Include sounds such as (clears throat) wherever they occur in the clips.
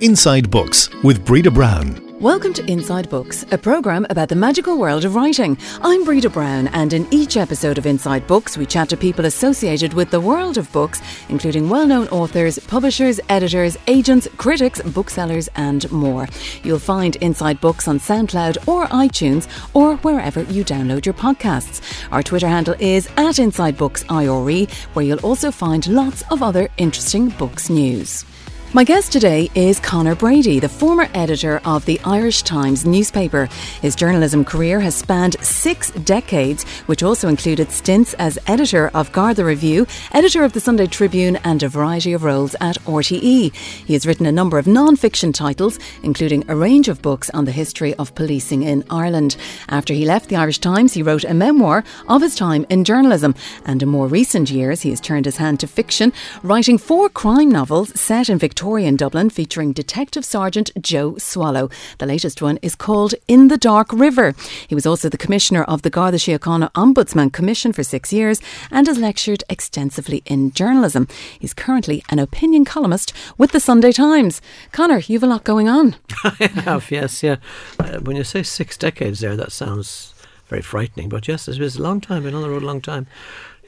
Inside Books with Breda Brown. Welcome to Inside Books, a programme about the magical world of writing. I'm Breda Brown, and in each episode of Inside Books, we chat to people associated with the world of books, including well known authors, publishers, editors, agents, critics, booksellers, and more. You'll find Inside Books on SoundCloud or iTunes or wherever you download your podcasts. Our Twitter handle is at Inside Books IRE, where you'll also find lots of other interesting books news. My guest today is Conor Brady, the former editor of the Irish Times newspaper. His journalism career has spanned six decades, which also included stints as editor of Garda Review, editor of the Sunday Tribune, and a variety of roles at RTE. He has written a number of non fiction titles, including a range of books on the history of policing in Ireland. After he left the Irish Times, he wrote a memoir of his time in journalism, and in more recent years, he has turned his hand to fiction, writing four crime novels set in Victoria. Victorian Dublin featuring Detective Sergeant Joe Swallow. The latest one is called In the Dark River. He was also the Commissioner of the Garda Síochána Ombudsman Commission for six years and has lectured extensively in journalism. He's currently an opinion columnist with the Sunday Times. Conor, you've a lot going on. (laughs) I have, yes, yeah. Uh, when you say six decades there, that sounds very frightening. But yes, it was a long time, been on the road a long time.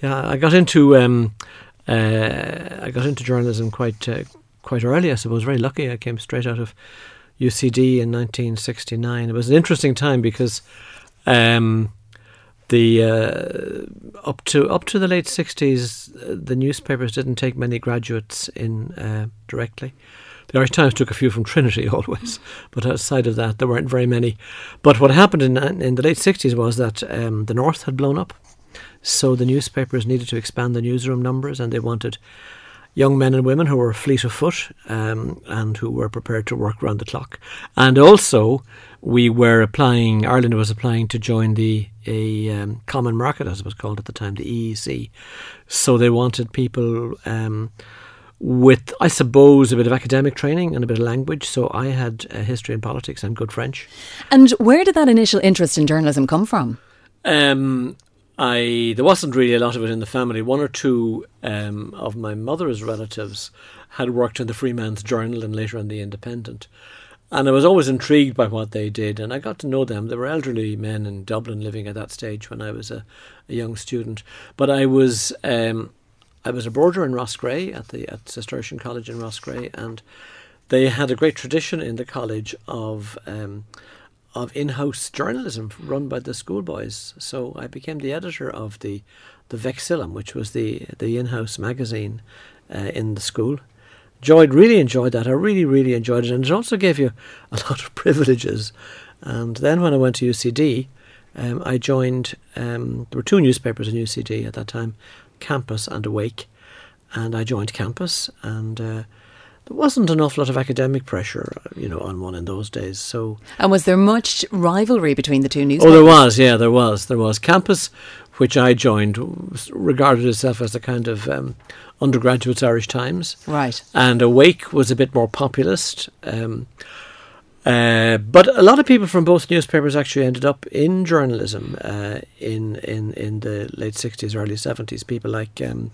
Yeah, I got into um, uh, I got into journalism quite uh, quite early, I suppose. Very lucky. I came straight out of UCD in 1969. It was an interesting time because um, the uh, up to up to the late 60s, uh, the newspapers didn't take many graduates in uh, directly. The Irish Times took a few from Trinity (laughs) always, but outside of that, there weren't very many. But what happened in in the late 60s was that um, the North had blown up, so the newspapers needed to expand the newsroom numbers, and they wanted young men and women who were fleet of foot um, and who were prepared to work round the clock. And also, we were applying, Ireland was applying to join the a um, common market, as it was called at the time, the EEC. So they wanted people um, with, I suppose, a bit of academic training and a bit of language. So I had uh, history and politics and good French. And where did that initial interest in journalism come from? Um, I there wasn't really a lot of it in the family. One or two um, of my mother's relatives had worked in the Freeman's Journal and later in the Independent, and I was always intrigued by what they did. And I got to know them. They were elderly men in Dublin living at that stage when I was a, a young student. But I was um, I was a boarder in Roscrea at the at Cistercian College in Roscrea, and they had a great tradition in the college of. Um, of in-house journalism run by the schoolboys. So I became the editor of the the Vexillum, which was the the in-house magazine uh, in the school. Enjoyed, really enjoyed that. I really, really enjoyed it, and it also gave you a lot of (laughs) privileges. And then when I went to UCD, um, I joined. Um, there were two newspapers in UCD at that time, Campus and Awake, and I joined Campus and. Uh, there wasn't an awful lot of academic pressure, you know, on one in those days. So, and was there much rivalry between the two newspapers? Oh, there was. Yeah, there was. There was. Campus, which I joined, regarded itself as a kind of um, undergraduates Irish Times, right? And Awake was a bit more populist. Um, uh, but a lot of people from both newspapers actually ended up in journalism uh, in in in the late sixties, early seventies. People like. Um,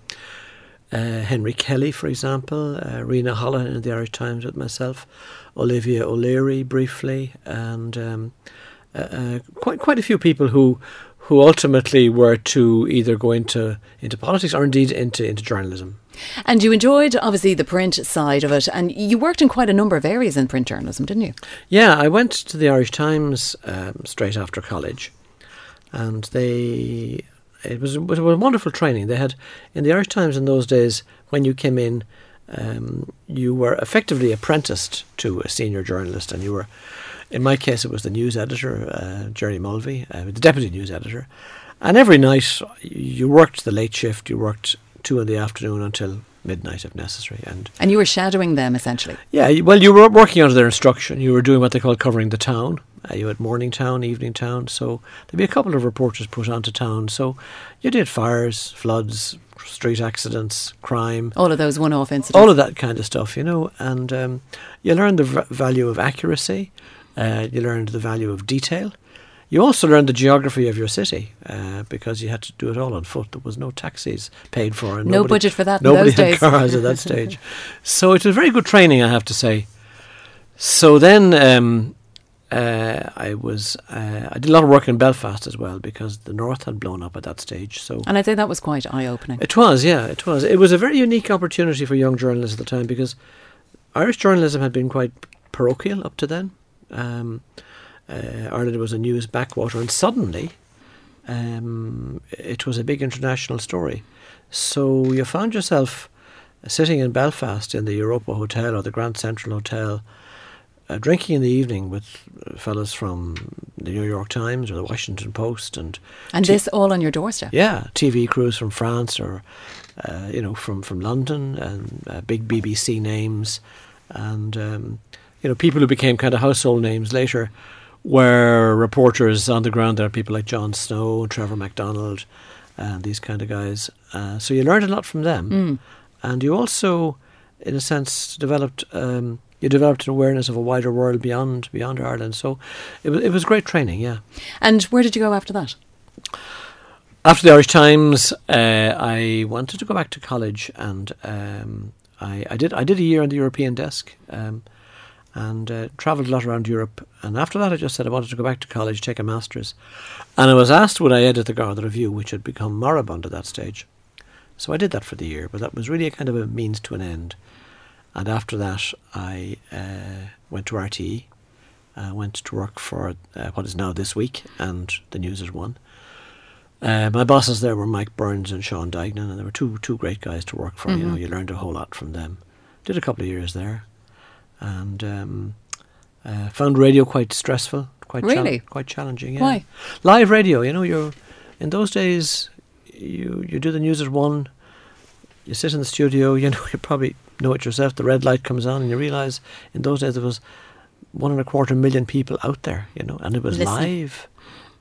uh, Henry Kelly, for example, uh, Rena Holland in the Irish Times with myself, Olivia O'Leary briefly, and um, uh, uh, quite quite a few people who who ultimately were to either go into into politics or indeed into into journalism. And you enjoyed obviously the print side of it, and you worked in quite a number of areas in print journalism, didn't you? Yeah, I went to the Irish Times um, straight after college, and they it was, it was a wonderful training. They had in the Irish Times in those days when you came in, um, you were effectively apprenticed to a senior journalist, and you were, in my case, it was the news editor, uh, Jerry Mulvey, uh, the deputy news editor, and every night you worked the late shift. You worked two in the afternoon until midnight if necessary. And and you were shadowing them essentially. Yeah, well, you were working under their instruction. You were doing what they call covering the town. Uh, you had morning town, evening town. So there'd be a couple of reporters put onto town. So you did fires, floods, street accidents, crime, all of those one-off incidents, all of that kind of stuff, you know. And um, you learned the v- value of accuracy. Uh, you learned the value of detail. You also learned the geography of your city uh, because you had to do it all on foot. There was no taxis paid for. And no nobody, budget for that. Nobody had days. cars at that (laughs) stage. So it was very good training, I have to say. So then um, uh, I was uh, I did a lot of work in Belfast as well because the north had blown up at that stage. So And I'd say that was quite eye opening. it was, yeah, it was. It was a very unique opportunity for young journalists at the time because Irish journalism had been quite parochial up to then. Um, uh, Ireland was a news backwater, and suddenly um, it was a big international story. So you found yourself sitting in Belfast in the Europa Hotel or the Grand Central Hotel, uh, drinking in the evening with fellows from the New York Times or the Washington Post, and And T- this all on your doorstep. yeah, TV crews from France or uh, you know from from London and uh, big BBC names, and um, you know people who became kind of household names later were reporters on the ground. There are people like Jon Snow, Trevor McDonald, and these kind of guys. Uh, so you learned a lot from them, Mm. and you also, in a sense, developed. Um, you developed an awareness of a wider world beyond beyond Ireland. So, it was it was great training. Yeah. And where did you go after that? After the Irish Times, uh, I wanted to go back to college, and um, I, I did. I did a year on the European desk, um, and uh, travelled a lot around Europe. And after that, I just said I wanted to go back to college, take a master's, and I was asked would I edit the Garda Review, which had become moribund at that stage. So I did that for the year, but that was really a kind of a means to an end. And after that, I uh, went to RTE. I went to work for uh, what is now This Week and the News at One. Uh, my bosses there were Mike Burns and Sean Duignan, and they were two two great guys to work for. You know, Mhm. you learned a whole lot from them. Did a couple of years there, and um, uh, found radio quite stressful, quite chal- Really? quite challenging. Yeah. Why? Live radio, you know, you're in those days. You you do the news at one. You sit in the studio. (laughs) You know, you probably know it yourself. The red light comes on, and you realise in those days there was one and a quarter million people out there. You know, and it was Listening. live.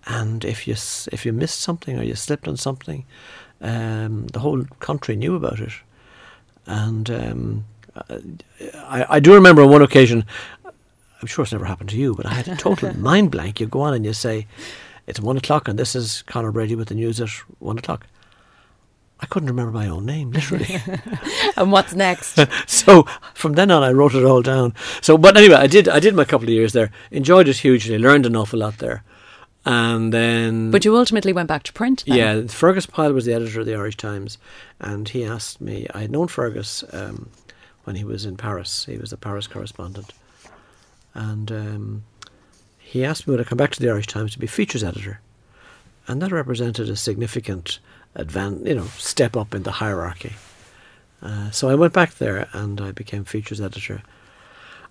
And if you if you missed something or you slipped on something, um, the whole country knew about it. And um, I, I do remember on one occasion, I'm sure it's never happened to you, but I had a total (laughs) mind blank. You go on and you say, it's one o'clock and this is Conor Brady with the news at one o'clock. I couldn't remember my own name, literally. (laughs) And what's next? (laughs) so from then on, I wrote it all down. So, but anyway, I did. I did my couple of years there. Enjoyed it hugely. Learned an awful lot there. And then, but you ultimately went back to print. Then. yeah, Fergus Pyle was the editor of the Irish Times, and he asked me. I had known Fergus um, when he was in Paris. He was the Paris correspondent, and um, he asked me when I come back to the Irish Times to be features editor, and that represented a significant advan you know, step up in the hierarchy. Uh, so I went back there and I became features editor,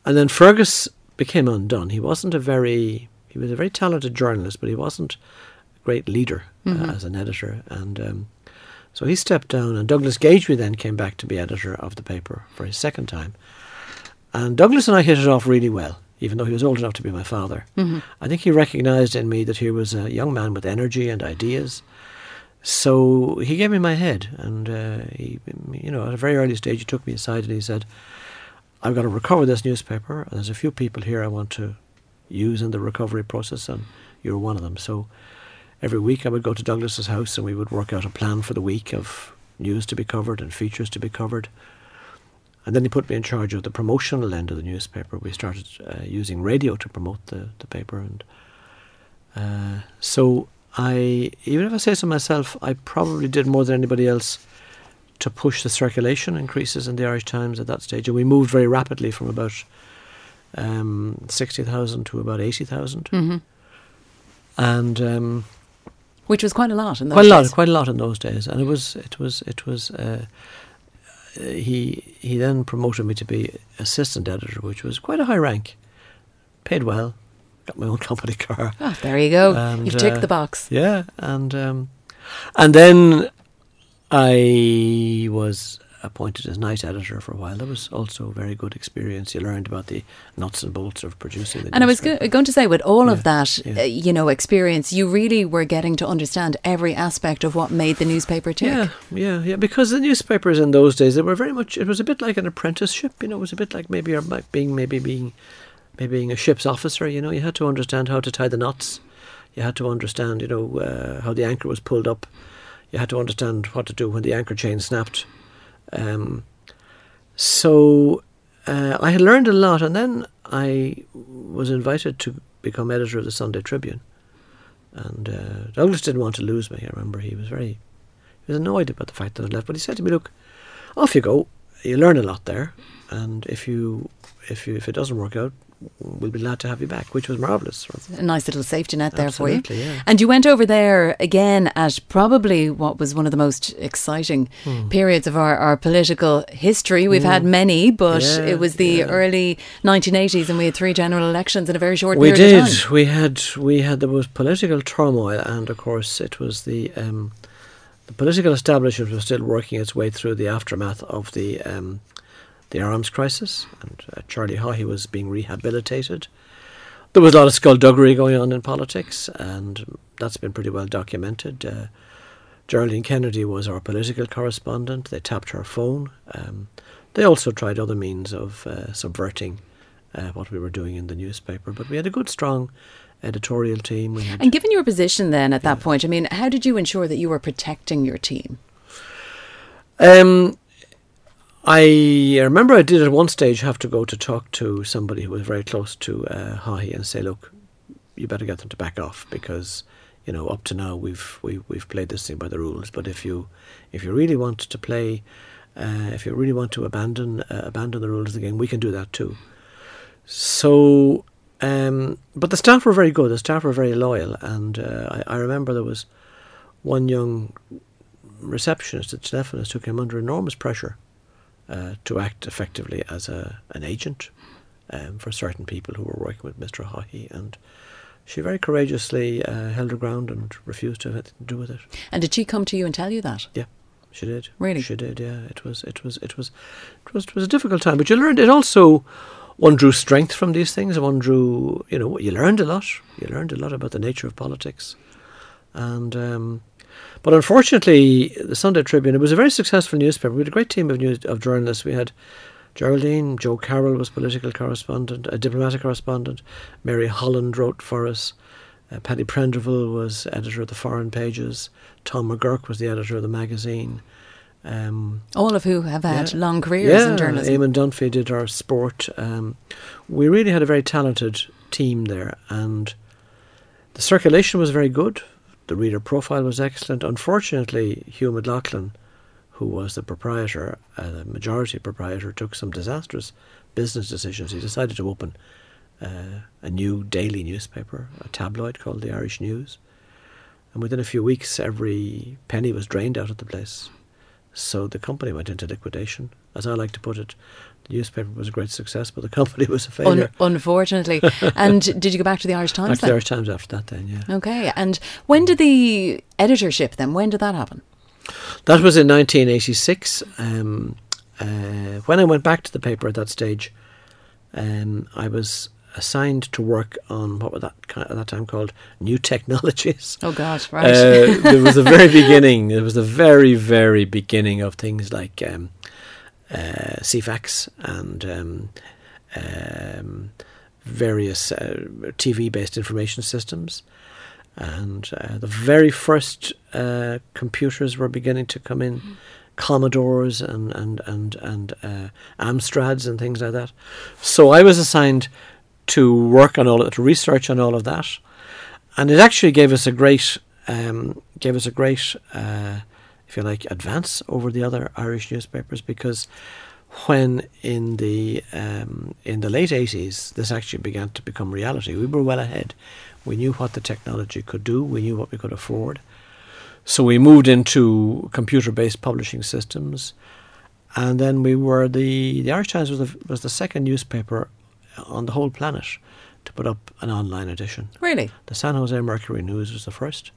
and then Fergus became undone. He wasn't a very he was a very talented journalist, but he wasn't a great leader Mhm. uh, as an editor. And um, so he stepped down, and Douglas Gageby then came back to be editor of the paper for his second time. And Douglas and I hit it off really well, even though he was old enough to be my father. Mhm. I think he recognised in me that he was a young man with energy and ideas. So he gave me my head, and uh, he, you know, at a very early stage, he took me aside and he said, "I've got to recover this newspaper. and There's a few people here I want to use in the recovery process, and you're one of them." So every week I would go to Douglas's house, and we would work out a plan for the week of news to be covered and features to be covered. And then he put me in charge of the promotional end of the newspaper. We started uh, using radio to promote the, the paper, and uh, so I, even if I say so myself, I probably did more than anybody else to push the circulation increases in the Irish Times at that stage, and we moved very rapidly from about um, sixty thousand to about eighty thousand, hmm and um, Which was quite a lot in those quite a lot, days. quite a lot in those days. And it was, it was, it was. Uh, he he then promoted me to be assistant editor, which was quite a high rank, paid well, got my own (laughs) company car. Ah, there you go. And, You've ticked uh, the box. Yeah, and um, and then I was appointed as night editor for a while. That was also a very good experience. You learned about the nuts and bolts of producing the And I was go- going to say, with all of that, yeah. uh, you know, experience, you really were getting to understand every aspect of what made the newspaper tick. Yeah, yeah, yeah. Because the newspapers in those days, they were very much. It was a bit like an apprenticeship. You know, it was a bit like maybe like being maybe being maybe being a ship's officer. You know, you had to understand how to tie the knots. You had to understand, you know, uh, how the anchor was pulled up. You had to understand what to do when the anchor chain snapped. Um, so uh, I had learned a lot, and then I was invited to become editor of the Sunday Tribune, and uh, Douglas didn't want to lose me. I remember he was very he was annoyed about the fact that I left, but he said to me, "Look, off you go. You learn a lot there, and if you if you if it doesn't work out, we'll be glad to have you back," which was marvelous. A nice little safety net there for you. Yeah. And you went over there again at probably what was one of the most exciting Hmm. periods of our, our political history. We've had many, but Yeah, it was the yeah. early 1980s and we had three general elections in a very short we period of did. time. We had we had there was political turmoil, and of course it was the um, the political establishment was still working its way through the aftermath of the um, the arms crisis, and uh, Charlie Haughey was being rehabilitated. There was a lot of skullduggery going on in politics, and that's been pretty well documented. Uh, Geraldine Kennedy was our political correspondent. They tapped her phone. Um, they also tried other means of uh, subverting uh, what we were doing in the newspaper. But we had a good, strong editorial team. We had And given your position then at that point, I mean, how did you ensure that you were protecting your team? Um, I remember I did at one stage have to go to talk to somebody who was very close to uh, Haughey and say, "Look, you better get them to back off because you know up to now we've we, we've played this thing by the rules. But if you if you really want to play, uh, if you really want to abandon uh, abandon the rules of the game, we can do that too." So, um, but the staff were very good. The staff were very loyal, and uh, I, I remember there was one young receptionist at Stephanus who came under enormous pressure uh, to act effectively as a an agent um, for certain people who were working with Mr. Haughey, and she very courageously uh, held her ground and refused to have anything to do with it. And did she come to you and tell you that? Yeah, she did. Really? she did. Yeah, it was it was it was it was it was a difficult time, but you learned it also. One drew strength from these things. One drew, you know, you learned a lot. You learned a lot about the nature of politics, and um, but unfortunately, the Sunday Tribune it was a very successful newspaper. We had a great team of news of journalists. We had Geraldine, Joe Carroll was political correspondent, a diplomatic correspondent. Mary Holland wrote for us. Uh, Paddy Prendiville was editor of the Foreign Pages. Tom McGurk was the editor of the magazine. Um, All of who have had Yeah. long careers yeah, in journalism. Eamon Dunphy did our sport. Um, we really had a very talented team there, and the circulation was very good. The reader profile was excellent. Unfortunately, Hugh McLaughlin, who was the proprietor, uh, the majority proprietor, took some disastrous business decisions. He decided to open uh, a new daily newspaper, a tabloid called the Irish News. And within a few weeks, every penny was drained out of the place. So the company went into liquidation. As I like to put it, the newspaper was a great success, but the company (laughs) was a failure. Un- unfortunately. (laughs) and did you go back to the Irish Times Back to the? Irish Times after that, then, yeah. Okay. And when did the editorship then? When did that happen? That was in 1986. Um, uh, when I went back to the paper at that stage, um, I was assigned to work on what was that at that time called new technologies. Oh God, (laughs) right. Uh, there was the (laughs) very beginning. There was the very, very beginning of things like um, uh, Ceefax and um, um, various uh, TV-based information systems. And uh, the very first uh, computers were beginning to come in, Commodores and and and and uh, Amstrads and things like that. So I was assigned to work on all of, to research on all of that, and it actually gave us a great um, gave us a great, uh, if you like, advance over the other Irish newspapers because when in the um, in the late eighties this actually began to become reality, we were well ahead. We knew what the technology could do. We knew what we could afford. So we moved into computer-based publishing systems, and then we were the the Irish Times was the was the second newspaper on the whole planet to put up an online edition. really? The San Jose Mercury News was the first,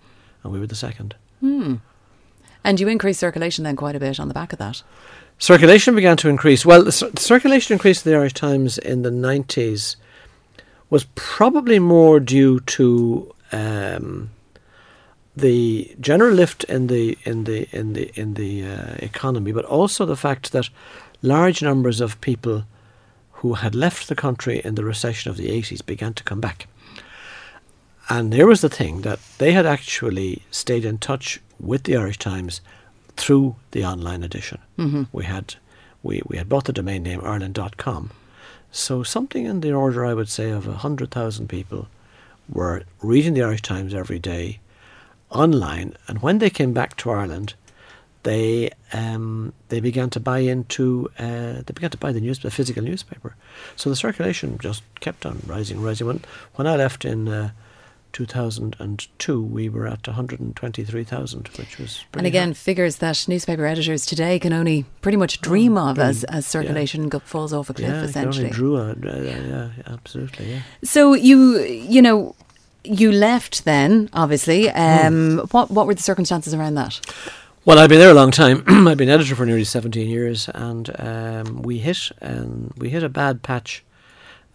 and we were the second. And you increased circulation then quite a bit on the back of that. Circulation began to increase. Well, the, cir- the circulation increase of the Irish Times in the 90s was probably more due to um, the general lift in the in the in the in the uh, economy, but also the fact that large numbers of people who had left the country in the recession of the 80s began to come back. And here was the thing that they had actually stayed in touch with the Irish Times through the online edition. Mm-hmm. We had we, we had bought the domain name Ireland.com. So something in the order, I would say, of a hundred thousand people were reading the Irish Times every day online, and when they came back to Ireland, they um, they began to buy into uh, they began to buy the news the physical newspaper. So the circulation just kept on rising, rising. When when I left in uh, 2002, we were at 123,000, which was and again high. figures that newspaper editors today can only pretty much dream oh, of as, as circulation yeah. falls off a cliff. Yeah, essentially, drew uh, yeah, absolutely, yeah. So you you know you left then, obviously. Hmm. Um, mm. What what were the circumstances around that? Well, I've been there a long time. (clears throat) I've been editor for nearly seventeen years, and um, we hit um, we hit a bad patch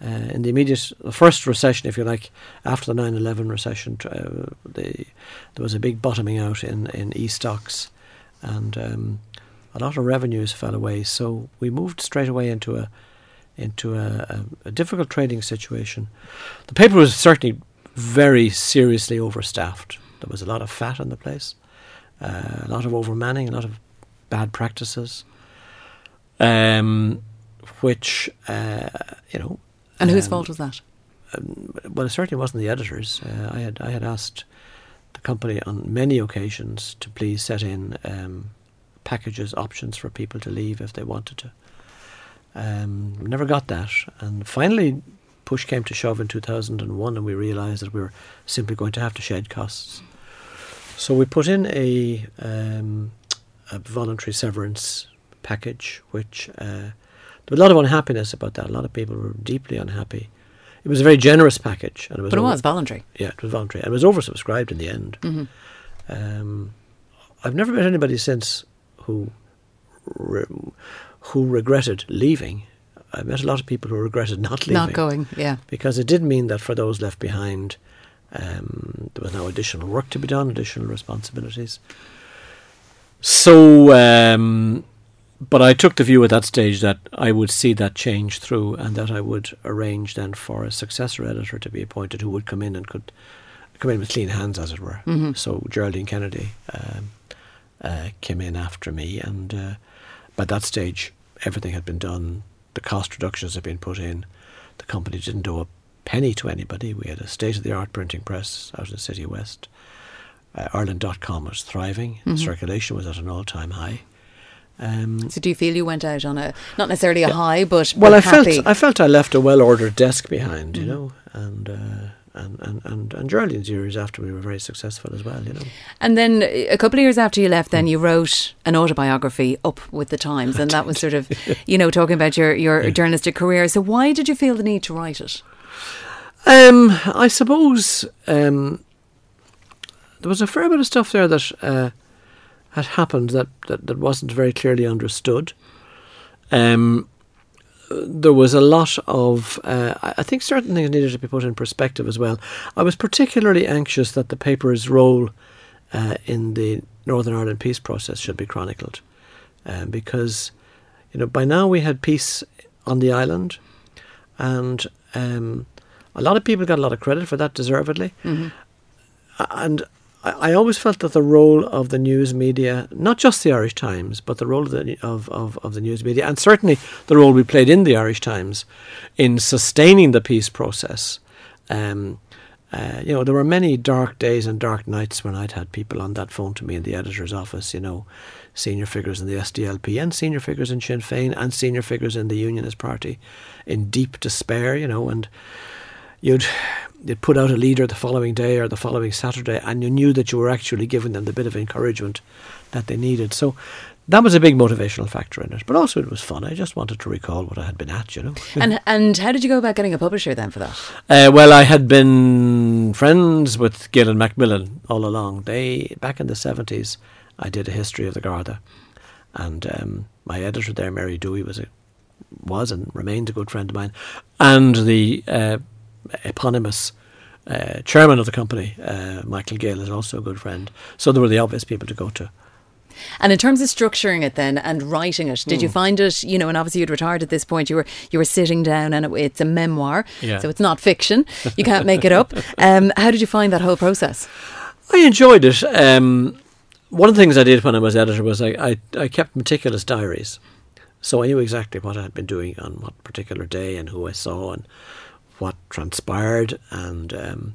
uh, in the immediate the first recession, if you like, after the 9-11 recession. Uh, the, there was a big bottoming out in in e stocks, and um, a lot of revenues fell away. So we moved straight away into a into a, a, a difficult trading situation. The paper was certainly very seriously overstaffed. There was a lot of fat in the place, uh, a lot of overmanning, a lot of bad practices, um, which uh, you know. And whose um, fault was that? Um, well, it certainly wasn't the editors. Uh, I had I had asked the company on many occasions to please set in um, packages options for people to leave if they wanted to. Um, never got that, and finally push came to shove in 2001 and we realised that we were simply going to have to shed costs. So we put in a, um, a voluntary severance package, which uh, there was a lot of unhappiness about that. A lot of people were deeply unhappy. It was a very generous package, and it was but it over- was voluntary. Yeah, it was voluntary, and it was oversubscribed in the end. Mm-hmm. Um, I've never met anybody since who re- who regretted leaving I met a lot of people who regretted not leaving. Not going, yeah. Because it did mean that for those left behind, um, there was now additional work to be done, additional responsibilities. So, um, but I took the view at that stage that I would see that change through and that I would arrange then for a successor editor to be appointed who would come in and could come in with clean hands, as it were. Mm-hmm. So Geraldine Kennedy um, uh, came in after me, and uh, by that stage, everything had been done the cost reductions had been put in. The company didn't do a penny to anybody. We had a state of the art printing press out in Citywest. Uh, Ireland.com was thriving. Mm-hmm. Circulation was at an all time high. Um, so do you feel you went out on a not necessarily a yeah, high, but well, I happy. felt I felt I left a well ordered desk behind, mm-hmm. you know, and uh, and, and, and, and Geraldine's years after we were very successful as well, you know. And then a couple of years after you left, then you wrote an autobiography up with the Times, and that was sort of, (laughs) you know, talking about your, your yeah. journalistic career. So why did you feel the need to write it? Um, I suppose um, there was a fair bit of stuff there that uh, had happened that, that, that wasn't very clearly understood. Um, there was a lot of, uh, I think certain things needed to be put in perspective as well. I was particularly anxious that the paper's role uh, in the Northern Ireland peace process should be chronicled, um, because you know by now we had peace on the island, and um, a lot of people got a lot of credit for that, deservedly, mm-hmm. and I, I always felt that the role of the news media, not just the Irish Times, but the role of the, of, of, of the news media, and certainly the role we played in the Irish Times in sustaining the peace process. Um, uh, you know, there were many dark days and dark nights when I'd had people on that phone to me in the editor's office, you know, senior figures in the SDLP and senior figures in Sinn Féin and senior figures in the Unionist Party in deep despair, you know, and you'd you'd put out a leader the following day or the following Saturday, and you knew that you were actually giving them the bit of encouragement that they needed. So that was a big motivational factor in it. But also it was fun. I just wanted to recall what I had been at, you know. (laughs) and and how did you go about getting a publisher then for that? Uh, well, I had been friends with Gill and Macmillan all along. They back in the seventies, I did a history of the Garda, and um, my editor there, Mary Dewey, was a was and remains a good friend of mine, and the uh, eponymous uh, chairman of the company, uh, Michael Gill, is also a good friend. So they were the obvious people to go to. And in terms of structuring it then and writing it, did mm. you hmm. find it, you know, and obviously you'd retired at this point, you were you were sitting down and it, it's a memoir, yeah. so it's not fiction. You can't make it up. (laughs) Um, how did you find that whole process? I enjoyed it. Um, one of the things I did when I was editor was I, I, I kept meticulous diaries. So I knew exactly what I had been doing on what particular day and who I saw and what transpired. And um,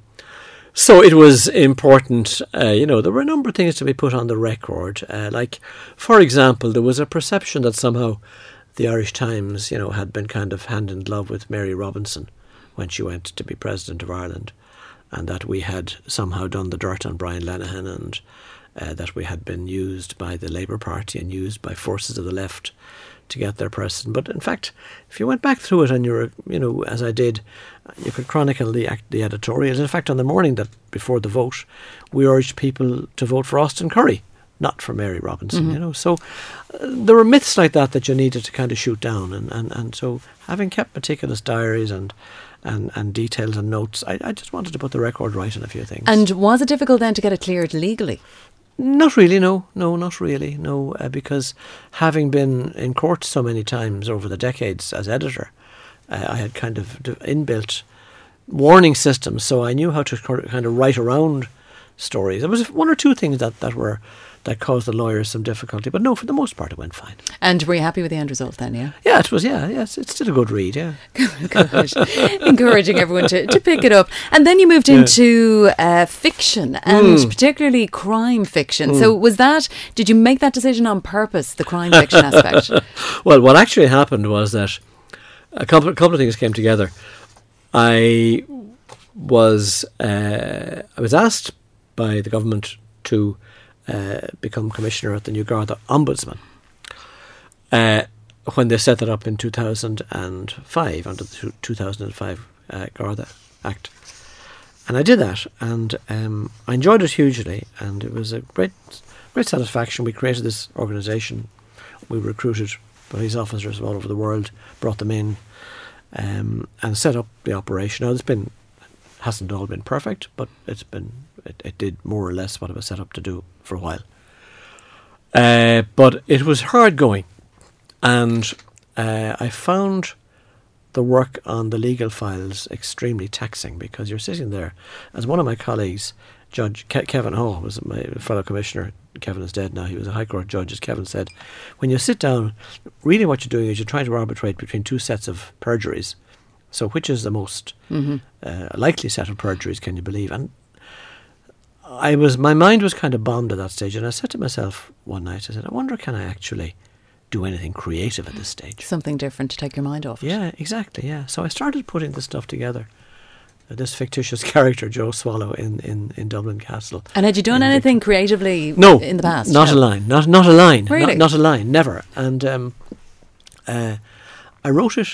so it was important, uh, you know, there were a number of things to be put on the record. Uh, like, for example, there was a perception that somehow the Irish Times, you know, had been kind of hand in glove with Mary Robinson when she went to be President of Ireland, and that we had somehow done the dirt on Brian Lenihan and uh, that we had been used by the Labour Party and used by forces of the left to get their person. But in fact, if you went back through it and you were, you know, as I did, you could chronicle the the editorials. In fact, on the morning that before the vote, we urged people to vote for Austin Currie, not for Mary Robinson, mm-hmm. you know. So uh, there were myths like that that you needed to kind of shoot down, and, and, and so having kept meticulous diaries and and, and details and notes, I, I just wanted to put the record right on a few things. And was it difficult then to get it cleared legally? Not really, no, no, not really, no, uh, because having been in court so many times over the decades as editor, I had kind of inbuilt warning systems, so I knew how to kind of write around stories. There was one or two things that, that were that caused the lawyers some difficulty. But no, for the most part, it went fine. And were you happy with the end result then? Yeah. Yeah, it was. Yeah, yes, it's still a good read. Yeah. (laughs) good. Encouraging everyone to, to pick it up, and then you moved yeah. into uh, fiction and mm. particularly crime fiction. Mm. So was that? Did you make that decision on purpose? The crime fiction aspect. (laughs) well, what actually happened was that a couple, a couple of things came together. I was uh, I was asked by the government to uh, become commissioner at the New Garda Ombudsman uh, when they set that up in 2005 under the 2005 uh, Garda Act. And I did that, and um, I enjoyed it hugely, and it was a great, great satisfaction. We created this organisation. We recruited police officers from all over the world, brought them in, um, and set up the operation. Now, it's been hasn't all been perfect, but it's been it, it did more or less what it was set up to do for a while. Uh, but it was hard going, and uh, I found the work on the legal files extremely taxing because you're sitting there, as one of my colleagues, Judge Ke- Kevin Haugh, was my fellow commissioner. Kevin is dead now. He was a High Court judge, as Kevin said. When you sit down, really what you're doing is you're trying to arbitrate between two sets of perjuries. So, which is the most mm-hmm. uh, likely set of perjuries, can you believe? And I was my mind was kind of bombed at that stage, and I said to myself one night, I said, I wonder can I actually do anything creative at this stage? Something different to take your mind off. Yeah, exactly. Yeah. So I started putting this stuff together. Uh, this fictitious (laughs) character, Joe Swallow, in, in, in Dublin Castle. And had you done anything creatively? No, in the past. Not a line. Not not a line. Really? Not, not a line. Never. And um, uh, I wrote it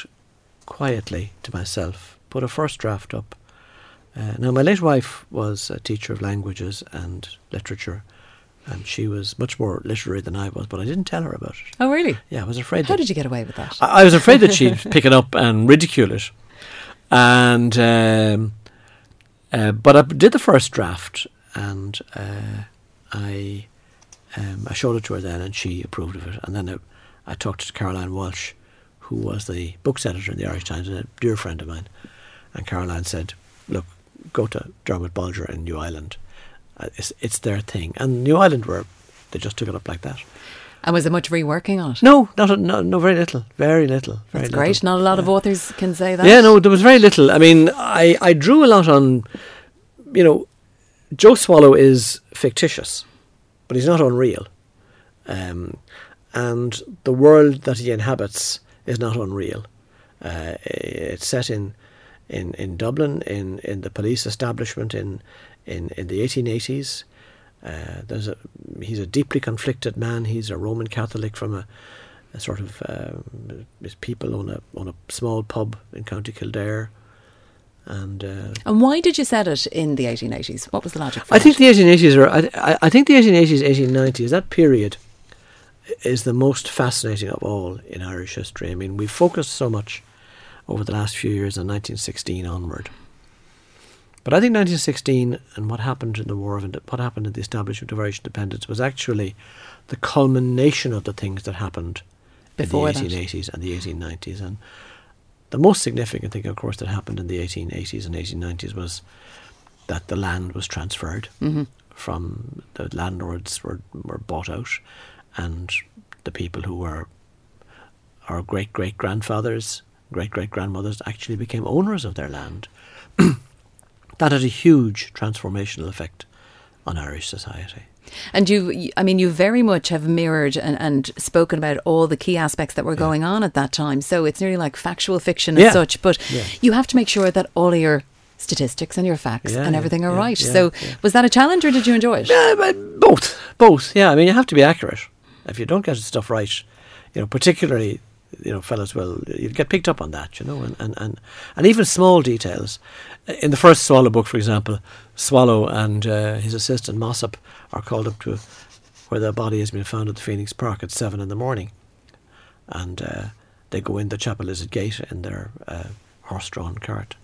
quietly to myself. Put a first draft up uh, now, my late wife was a teacher of languages and literature, and she was much more literary than I was, but I didn't tell her about it. Oh, really? Yeah, I was afraid. How did you get away with that? I, I was afraid that she'd (laughs) pick it up and ridicule it. And, um, uh, but I did the first draft, and uh, I, um, I showed it to her then, and she approved of it. And then I, I talked to Caroline Walsh, who was the books editor in the Irish Times, and a dear friend of mine. And Caroline said, "Look, go to Dermot Bolger in New Island. Uh, it's, it's their thing. And New Island were, they just took it up like that. And was there much reworking on it? No, not a, no, no, very little, very little. Very That's great. Not a lot yeah. of authors can say that. Yeah, no, there was very little. I mean, I, I drew a lot on, you know, Joe Swallow is fictitious, but he's not unreal. Um, and the world that he inhabits is not unreal. Uh, it's set in in, in Dublin, in, in the police establishment in, in, in the 1880s. Uh, there's a, he's a deeply conflicted man. He's a Roman Catholic from a, a sort of uh, his people on a on a small pub in County Kildare. And uh, and why did you set it in the 1880s? What was the logic? I think the 1880s are. I, I think the 1880s, 1890s. That period is the most fascinating of all in Irish history. I mean, we focused so much over the last few years and 1916 onward. But I think 1916 and what happened in the War of what happened in the establishment of Irish independence was actually the culmination of the things that happened Before in the 1880s and the 1890s. And the most significant thing, of course, that happened in the 1880s and 1890s was that the land was transferred mm-hmm. from the landlords were, were bought out and the people who were our great great grandfathers, great great grandmothers actually became owners of their land. (clears throat) that had a huge transformational effect on Irish society. And you, I mean, you very much have mirrored and, and spoken about all the key aspects that were going on at that time. So it's nearly like factual fiction Yeah. such. But Yeah. you have to make sure that all of your statistics and your facts Yeah, and yeah, everything are yeah, right. yeah, so yeah. was that a challenge or did you enjoy it? Yeah, both, both. Yeah, I mean, you have to be accurate. If you don't get stuff right, you know, particularly, you know, fellas will you get picked up on that, you know, and and and, and even small details. In the first Swallow book, for example, Swallow and uh, his assistant Mossop are called up to where their body has been found at the Phoenix Park at seven in the morning, and uh, they go in the Chapelizod Gate in their uh, horse-drawn cart,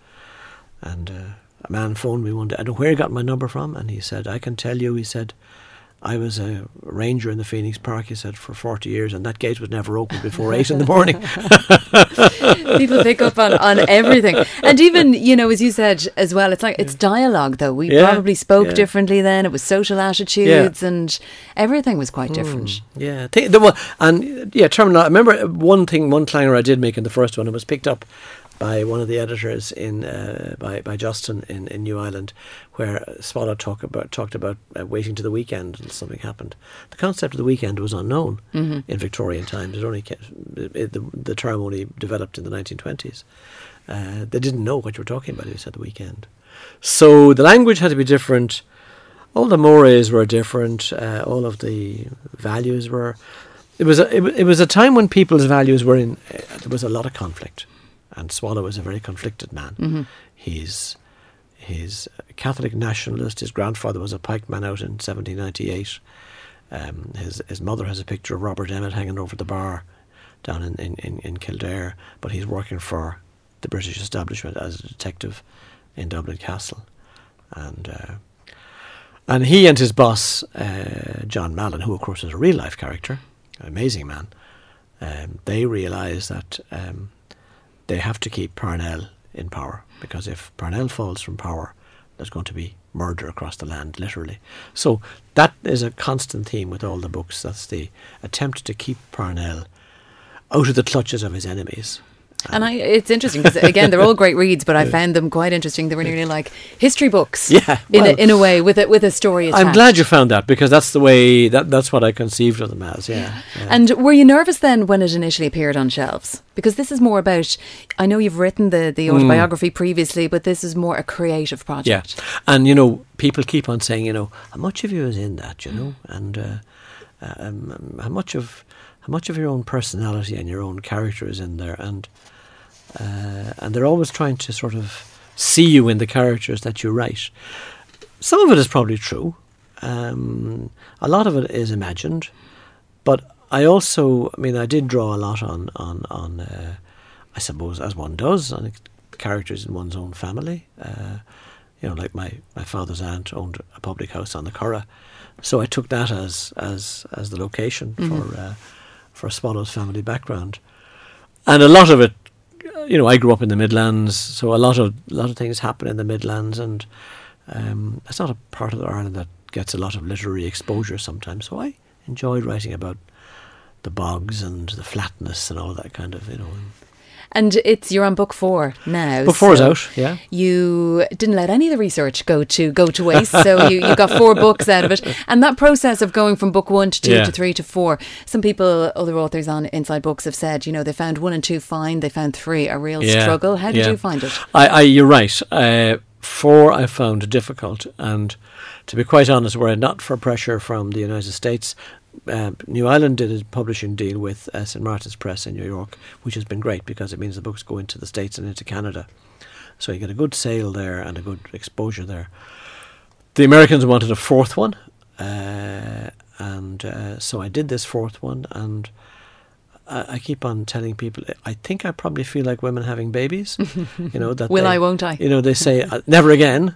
and uh, a man phoned me one day. I don't know where he got my number from, and he said, "I can tell you." He said, "I was a ranger in the Phoenix Park." He said for forty years, and that gate was never opened before eight in the morning. (laughs) People pick up on, on everything. And even, you know, as you said as well, it's like it's dialogue though. We Yeah, probably spoke yeah. differently then. It was social attitudes and everything was quite different. Hmm. Yeah, th- the and yeah, terminal. I remember one thing, one clanger I did make in the first one. It was picked up by one of the editors in uh, by by Justin in, in New Island, where Swallow talk about talked about uh, waiting to the weekend and something happened. The concept of the weekend was unknown in Victorian times. It only ca- it, the, the term only developed in the 1920s. Uh, they didn't know what you were talking about. if You said the weekend, so the language had to be different all the mores were different. Uh, all of the values were. It was a, it, it was a time when people's values were in. Uh, there was a lot of conflict, and Swallow is a very conflicted man. He's he's a Catholic nationalist. His grandfather was a pikeman out in 1798. Um, his his mother has a picture of Robert Emmet hanging over the bar down in, in, in, in Kildare, but he's working for the British establishment as a detective in Dublin Castle, and. Uh, and he and his boss, uh, John Mallon, who of course is a real life character, an amazing man, um, they realise that um, they have to keep Parnell in power because if Parnell falls from power, there's going to be murder across the land, literally. So that is a constant theme with all the books. That's the attempt to keep Parnell out of the clutches of his enemies. And I, it's interesting because again, they're all great reads, but I (laughs) found them quite interesting. They were nearly like history books, Yeah, in a, in a way, with a with a story. Attached. I'm glad you found that because that's the way that that's what I conceived of them as. Yeah, yeah. And were you nervous then when it initially appeared on shelves? Because this is more about. I know you've written the the autobiography previously, but this is more a creative Hmm. Yeah, project. and you know, people keep on saying, you know, how much of you is in that, you know, and uh, um, how much of how much of your own personality and your own character is in there, and uh, and they're always trying to sort of see you in the characters that you write. Some of it is probably true. Um, a lot of it is imagined, but I also, I mean, I did draw a lot on on on, uh, I suppose, as one does, on characters in one's own family. Uh, you know, like my, my father's aunt owned a public house on the Curragh, so I took that as as as the location for uh, for Swallow's family background, and a lot of it, you know, I grew up in the Midlands, so a lot of a lot of things happen in the Midlands, and um, it's not a part of Ireland that gets a lot of literary exposure sometimes. So I enjoyed writing about the bogs and the flatness and all that kind of, you know. And it's you're on book four now. Book four is so out, yeah. You didn't let any of the research go to go to waste, so you, you got four books out of it. (laughs) And that process of going from book one to two Yeah. to three to four, some people, other authors on Inside Books have said, you know, they found one and two fine, they found three a real Yeah, struggle. How did yeah. you find it? I, I you're right. Uh, four I found difficult, and to be quite honest, were it not for pressure from the United States, uh, New Island did a publishing deal with uh, St Martin's Press in New York, which has been great because it means the books go into the States and into Canada. So you get a good sale there and a good exposure there. The Americans wanted a fourth one, uh, and uh, so I did this fourth one, and I, I keep on telling people I think I probably feel like women having babies. (laughs) you know that Will they- I, won't I? You know they say uh, never again,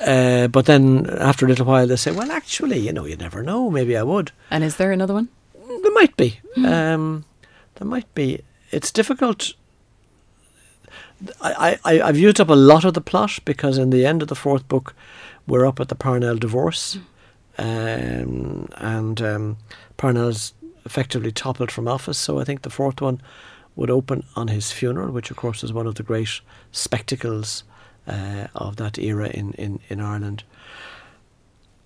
uh, but then after a little while they say, well, actually, you know, you never know. Maybe I would. And is there another one? There might be. Um, there might be. It's difficult. I, I, I've used up a lot of the plot because in the end of the fourth book, we're up at the Parnell divorce, um, and um, Parnell's effectively toppled from office. So I think the fourth one would open on his funeral, which of course is one of the great spectacles uh, of that era in, in, in Ireland.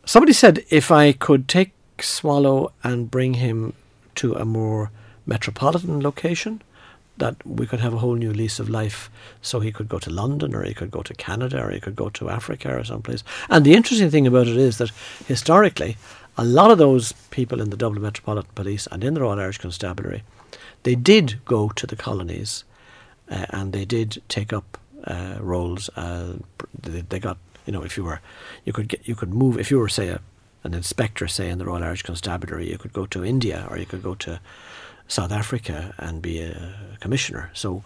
Somebody said if I could take Swallow and bring him to a more metropolitan location, that we could have a whole new lease of life. So he could go to London, or he could go to Canada, or he could go to Africa, or someplace. And the interesting thing about it is that historically, a lot of those people in the Dublin Metropolitan Police and in the Royal Irish Constabulary, they did go to the colonies, uh, and they did take up uh, roles. Uh, they, they got you know if you were, you could get you could move if you were say a, an inspector say in the Royal Irish Constabulary, you could go to India or you could go to South Africa and be a commissioner. So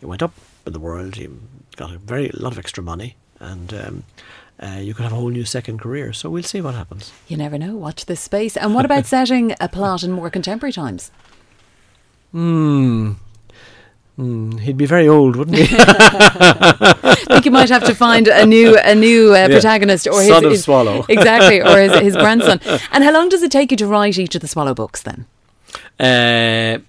you went up in the world, you got a very lot of extra money, and um, uh, you could have a whole new second career. So we'll see what happens. You never know. Watch this space. And what about (laughs) setting a plot in more contemporary times? Hmm. Mm, he'd be very old, wouldn't he? I (laughs) think you might have to find a new a new uh, yeah. protagonist or his, his swallow (laughs) exactly, or his, his (laughs) grandson. And how long does it take you to write each of the swallow books then? Uh,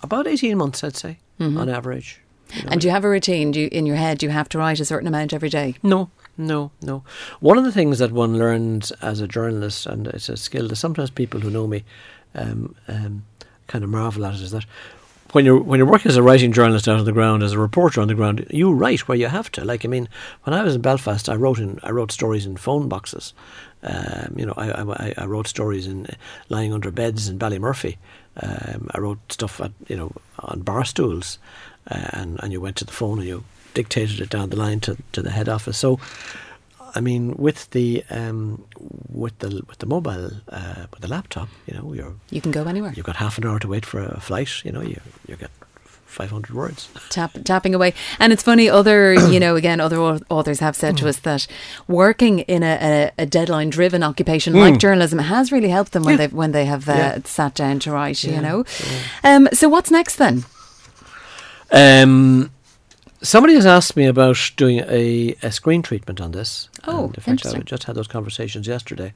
about 18 months, I'd say, mm-hmm. on average. You know, and do you have a routine? Do you, in your head, do you have to write a certain amount every day? No, no, no. One of the things that one learns as a journalist, and it's a skill that sometimes people who know me um, um, kind of marvel at, it, is that when you're when you're working as a writing journalist out on the ground, as a reporter on the ground, you write where you have to. Like I mean, when I was in Belfast, I wrote in I wrote stories in phone boxes. Um, you know, I, I, I, wrote stories in lying under beds in Ballymurphy. Um, I wrote stuff at you know on bar stools, uh, and and you went to the phone and you dictated it down the line to to the head office. So. I mean, with the um, with the with the mobile uh, with the laptop, you know, you're you can go anywhere. You've got half an hour to wait for a flight. You know, you you get 500 words. Tap, tapping away. And it's funny, other, (coughs) you know, again, other authors have said to us that working in a, a, a deadline driven occupation mm. like journalism has really helped them when, yeah. they when they have uh, yeah. sat down to write, yeah. you know. Um, so, what's next then? Um, somebody has asked me about doing a, a screen treatment on this. Oh, and in fact, I just had those conversations yesterday.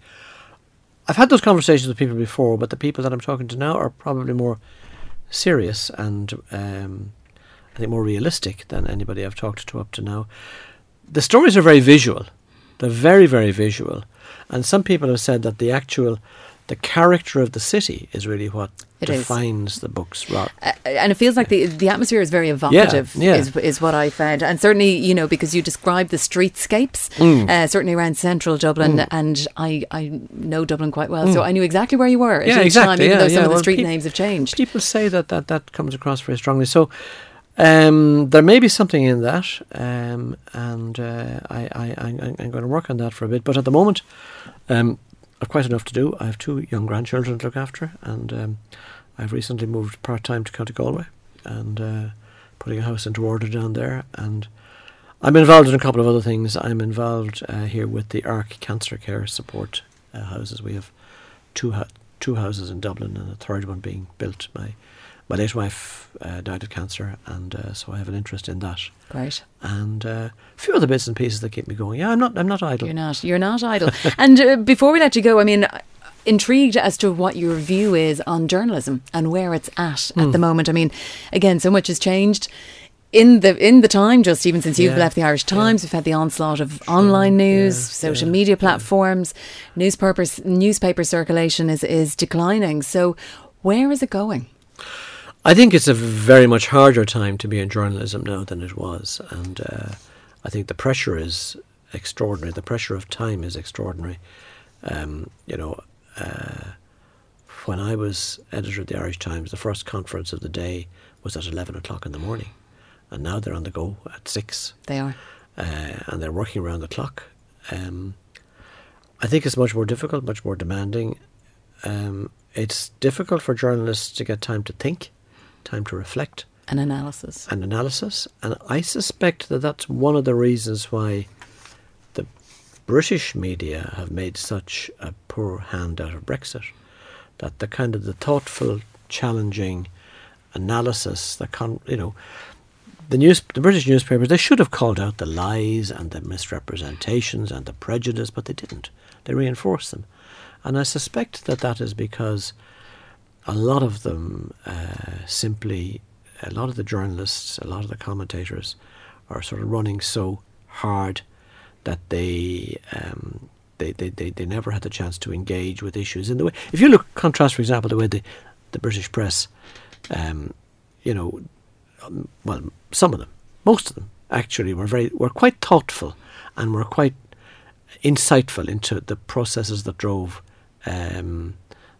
I've had those conversations with people before, but the people that I'm talking to now are probably more serious and um, I think more realistic than anybody I've talked to up to now. The stories are very visual. They're very, very visual. And some people have said that the actual the character of the city is really what it defines is. the books. Uh, and it feels like the the atmosphere is very evocative. Yeah, yeah. Is, is what I found, and certainly you know because you describe the streetscapes, mm. uh, certainly around central Dublin, mm. and I I know Dublin quite well, mm. so I knew exactly where you were. yeah, exactly. Time, even yeah, though some of the well, street pe- names have changed. People say that that that comes across very strongly. So. Um, there may be something in that, um, and uh, I, I, I, am going to work on that for a bit. But at the moment, um, I've quite enough to do. I have two young grandchildren to look after, and um, I've recently moved part time to County Galway and uh, putting a house into order down there. And I'm involved in a couple of other things. I'm involved uh, here with the ARC Cancer Care Support uh, houses. We have two two houses in Dublin, and a third one being built. My my late wife uh, died of cancer, and uh, so I have an interest in that. Great. And uh, a few other bits and pieces that keep me going. Yeah, I'm not. I'm not idle. You're not. You're not idle. (laughs) and uh, before we let you go, I mean. Intrigued as to what your view is on journalism and where it's at mm. at the hmm. moment. I mean, again, so much has changed in the in the time just even since you've yeah, left the Irish Times, yeah. we've had the onslaught of sure, online news, yeah, social media platforms, newspapers newspaper circulation is is declining. So where is it going? I think it's a very much harder time to be in journalism now than it was, and uh, I think the pressure is extraordinary. The pressure of time is extraordinary. Um, you know, uh, when I was editor of the Irish Times, the first conference of the day was at eleven o'clock in the morning, and now they're on the go at six. They are, uh, and they're working around the clock. Um, I think it's much more difficult, much more demanding. Um, it's difficult for journalists to get time to think time to reflect. An analysis. An analysis. And I suspect that that's one of the reasons why the British media have made such a poor hand out of Brexit. That the kind of the thoughtful, challenging analysis, the con, you know, the news, the British newspapers, they should have called out the lies and the misrepresentations and the prejudice, but they didn't. They reinforced them, and I suspect that that is because a lot of them uh, simply, a lot of the journalists, a lot of the commentators are sort of running so hard that they, um, they, they, they, they never had the chance to engage with issues in the way. If you look, contrast, for example, the way the, the British press, um, you know, um, well, some of them, most of them, actually were very were quite thoughtful and were quite insightful into the processes that drove um,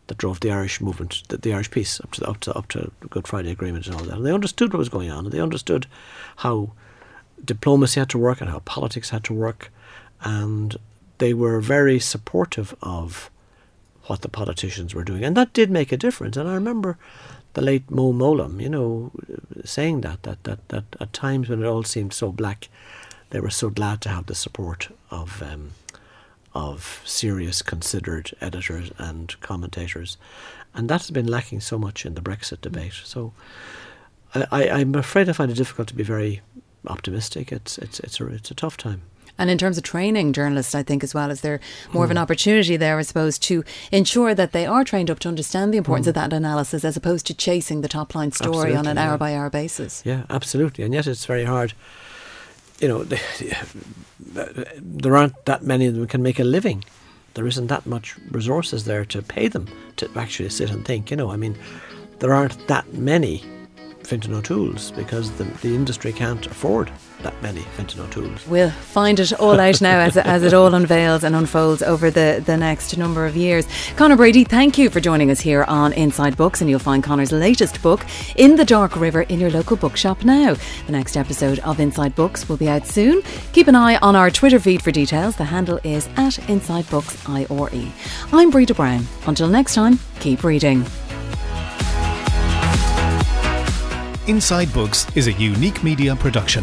that drove the Irish movement, the, the, Irish peace up to up to up to Good Friday Agreement and all that. And they understood what was going on, and they understood how diplomacy had to work and how politics had to work, and they were very supportive of what the politicians were doing, and that did make a difference. And I remember the late Mo Mowlam, you know, saying that, that, that, that at times when it all seemed so black, they were so glad to have the support of um, of serious, considered editors and commentators, and that has been lacking so much in the Brexit debate. So, I, I'm afraid I find it difficult to be very optimistic. It's it's it's a it's a tough time. And in terms of training journalists, I think as well, is there more of an hmm. opportunity there, I suppose, to ensure that they are trained up to understand the importance mm. of that analysis as opposed to chasing the top line story absolutely, on an hour by hour basis. Yeah, absolutely. And yet it's very hard. You know, there aren't that many of them can make a living. There isn't that much resources there to pay them to actually sit and think. You know, I mean, there aren't that many Fintan O'Toole's because the, the industry can't afford that many Fintan O'Toole's. We'll find it all out now as, as it all unveils and unfolds over the, the next number of years. Conor Brady, thank you for joining us here on Inside Books, and you'll find Conor's latest book, In the Dark River, in your local bookshop now. The next episode of Inside Books will be out soon. Keep an eye on our Twitter feed for details. The handle is at Inside Books IRE. I'm Breda Brown. Until next time, keep reading. Inside Books is a unique media production